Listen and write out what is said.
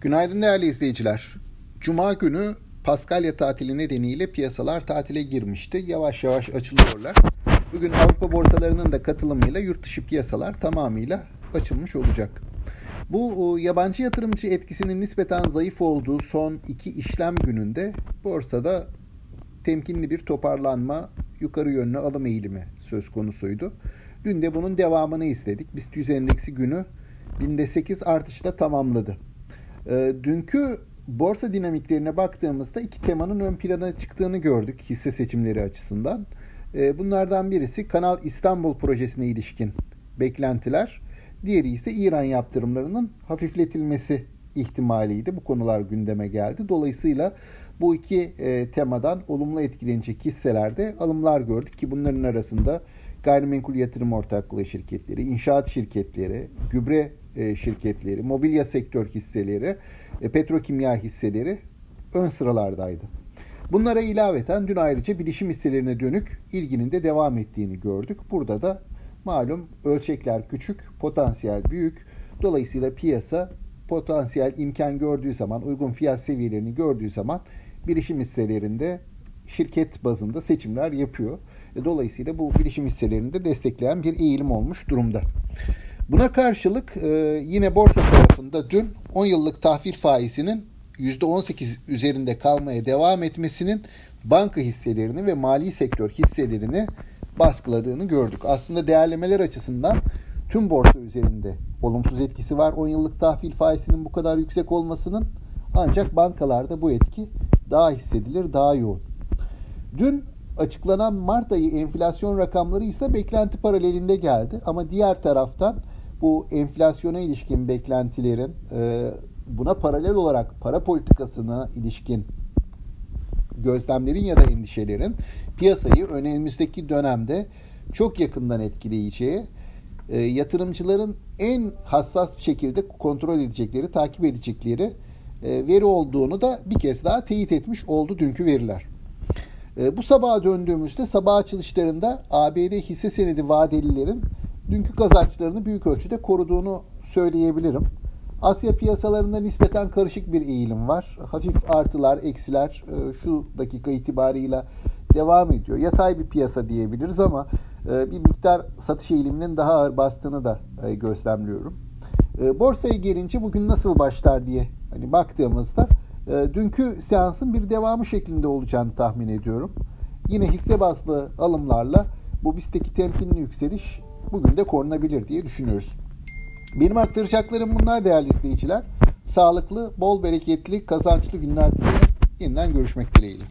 Günaydın değerli izleyiciler. Cuma günü Paskalya tatili nedeniyle piyasalar tatile girmişti. Yavaş yavaş açılıyorlar. Bugün Avrupa borsalarının da katılımıyla yurt dışı piyasalar tamamıyla açılmış olacak. Bu yabancı yatırımcı etkisinin nispeten zayıf olduğu son iki işlem gününde borsada temkinli bir toparlanma, yukarı yönlü alım eğilimi söz konusuydu. Dün de bunun devamını istedik. BIST 100 endeksi günü binde 8 artışla tamamladı. E, dünkü borsa dinamiklerine baktığımızda iki temanın ön plana çıktığını gördük hisse seçimleri açısından. E, bunlardan birisi Kanal İstanbul projesine ilişkin beklentiler. Diğeri ise İran yaptırımlarının hafifletilmesi ihtimaliydi. Bu konular gündeme geldi. Dolayısıyla bu iki e, temadan olumlu etkilenecek hisselerde alımlar gördük ki bunların arasında gayrimenkul yatırım ortaklığı şirketleri, inşaat şirketleri, gübre e, şirketleri, mobilya sektör hisseleri, e, petrokimya hisseleri ön sıralardaydı. Bunlara ilaveten dün ayrıca bilişim hisselerine dönük ilginin de devam ettiğini gördük. Burada da malum ölçekler küçük, potansiyel büyük. Dolayısıyla piyasa potansiyel imkan gördüğü zaman, uygun fiyat seviyelerini gördüğü zaman bilişim hisselerinde şirket bazında seçimler yapıyor. E, dolayısıyla bu bilişim hisselerini de destekleyen bir eğilim olmuş durumda. Buna karşılık e, yine borsa tarafında dün 10 yıllık tahvil faizinin %18 üzerinde kalmaya devam etmesinin banka hisselerini ve mali sektör hisselerini baskıladığını gördük. Aslında değerlemeler açısından tüm borsa üzerinde olumsuz etkisi var. 10 yıllık tahvil faizinin bu kadar yüksek olmasının ancak bankalarda bu etki daha hissedilir, daha yoğun. Dün açıklanan Mart ayı enflasyon rakamları ise beklenti paralelinde geldi. Ama diğer taraftan bu enflasyona ilişkin beklentilerin e, buna paralel olarak para politikasına ilişkin gözlemlerin ya da endişelerin piyasayı önümüzdeki dönemde çok yakından etkileyeceği, e, yatırımcıların en hassas bir şekilde kontrol edecekleri, takip edecekleri e, veri olduğunu da bir kez daha teyit etmiş oldu dünkü veriler. E, bu sabaha döndüğümüzde sabah açılışlarında ABD hisse senedi vadelilerin dünkü kazançlarını büyük ölçüde koruduğunu söyleyebilirim. Asya piyasalarında nispeten karışık bir eğilim var. Hafif artılar, eksiler e, şu dakika itibarıyla devam ediyor. Yatay bir piyasa diyebiliriz ama e, bir miktar satış eğiliminin daha ağır bastığını da gözlemliyorum. Borsaya gelince bugün nasıl başlar diye hani baktığımızda dünkü seansın bir devamı şeklinde olacağını tahmin ediyorum. Yine hisse bazlı alımlarla bu BIST'teki temkinli yükseliş bugün de korunabilir diye düşünüyoruz. Benim aktaracaklarım bunlar değerli izleyiciler. Sağlıklı, bol bereketli, kazançlı günler dilerim. Yeniden görüşmek dileğiyle.